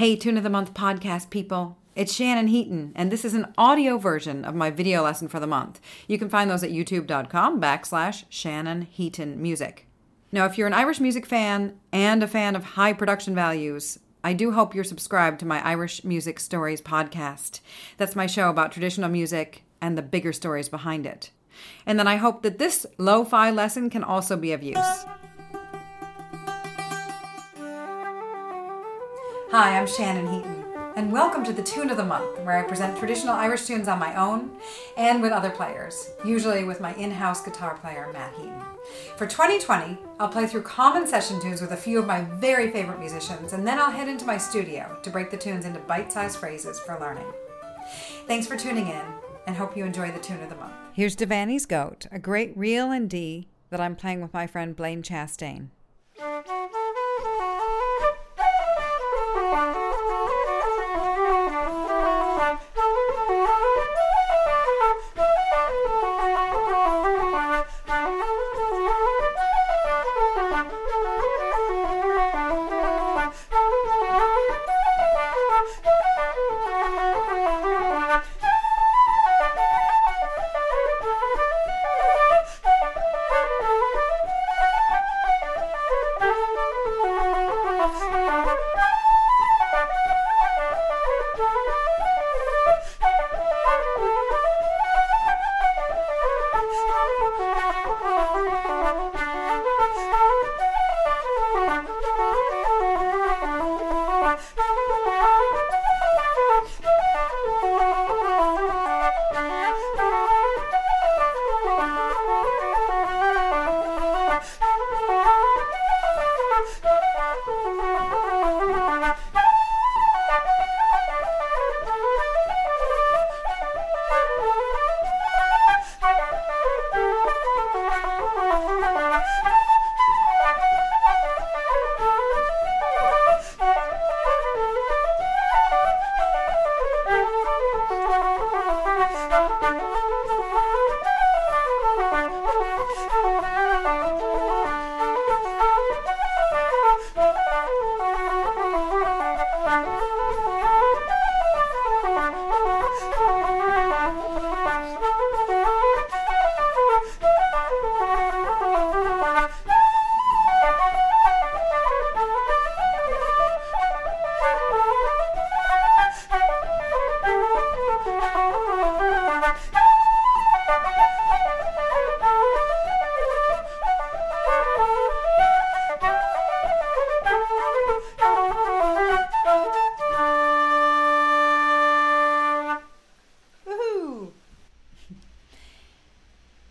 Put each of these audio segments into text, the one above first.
Hey, Tune of the Month podcast people. It's Shannon Heaton, and this is an audio version of my video lesson for the month. You can find those at youtube.com backslash Shannon Heaton Music. Now, if you're an Irish music fan and a fan of high production values, I do hope you're subscribed to my Irish Music Stories podcast. That's my show about traditional music and the bigger stories behind it. And then I hope that this lo fi lesson can also be of use. Hi, I'm Shannon Heaton, and welcome to the Tune of the Month, where I present traditional Irish tunes on my own and with other players, usually with my in house guitar player, Matt Heaton. For 2020, I'll play through common session tunes with a few of my very favorite musicians, and then I'll head into my studio to break the tunes into bite sized phrases for learning. Thanks for tuning in, and hope you enjoy the Tune of the Month. Here's Devanney's Goat, a great reel in D that I'm playing with my friend Blaine Chastain.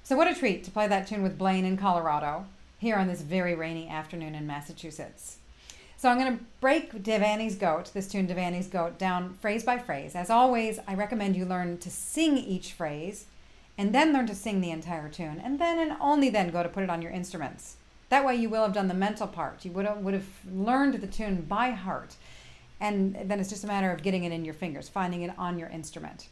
So, what a treat to play that tune with Blaine in Colorado here on this very rainy afternoon in Massachusetts. So, I'm going to break Devanney's Goat, this tune, Devanney's Goat, down phrase by phrase. As always, I recommend you learn to sing each phrase and then learn to sing the entire tune, and then and only then go to put it on your instruments. That way, you will have done the mental part. You would have, would have learned the tune by heart, and then it's just a matter of getting it in your fingers, finding it on your instrument.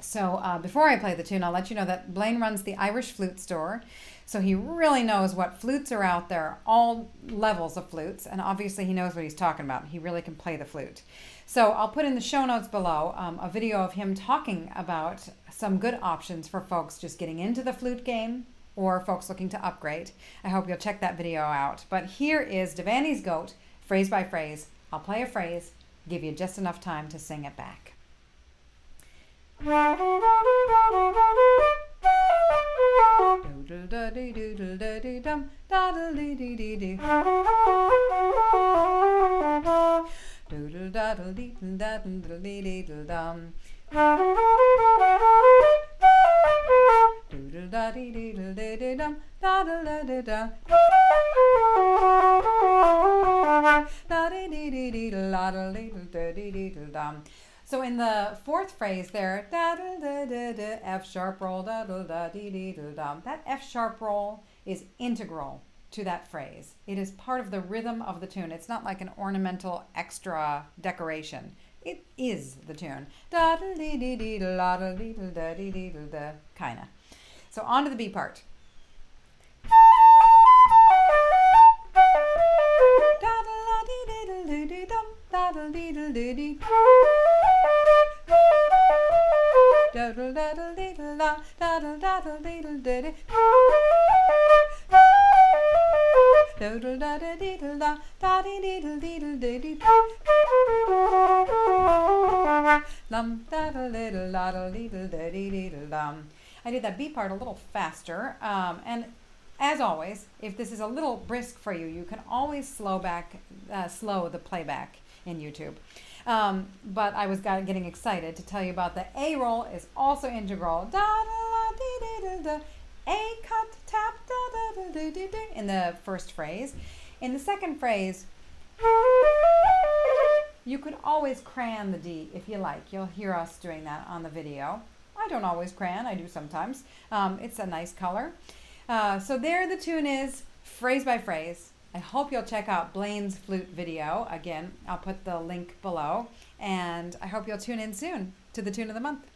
So uh, before I play the tune, I'll let you know that Blaine runs the Irish Flute Store. So he really knows what flutes are out there, all levels of flutes, and obviously he knows what he's talking about. He really can play the flute. So I'll put in the show notes below um, a video of him talking about some good options for folks just getting into the flute game or folks looking to upgrade. I hope you'll check that video out. But here is Devanney's Goat, phrase by phrase. I'll play a phrase, give you just enough time to sing it back. Doodle da dee doodle da dee dum, daddle dee dee dee dee. Doodle daddle dee daddle daddle dee dee dum. Doodle da dee doodle dee dee dum, daddle da dee dum. Da dee dee dee dee la da dee dee dee dum. So in the fourth phrase there, da da da da da F sharp roll da da da dee dee da da. That F sharp roll is integral to that phrase. It is part of the rhythm of the tune. It's not like an ornamental extra decoration. It is the tune. Da da dee dee dee da da dee da dee dee da kinda. So on to the B part. Da da dee dee dee dee dum daddle deedle diddy. Daddle dum. I did that B part a little faster, um, and as always, if this is a little brisk for you, you can always slow back, uh, slow the playback in YouTube. Um, but I was getting excited to tell you about the A roll is also integral. A cut tap da da da dee in the first phrase. In the second phrase, you could always crayon the D if you like. You'll hear us doing that on the video. I don't always crayon, I do sometimes. Um, it's a nice color. Uh, so there the tune is, phrase by phrase. I hope you'll check out Blaine's flute video. Again, I'll put the link below. And I hope you'll tune in soon to the tune of the month.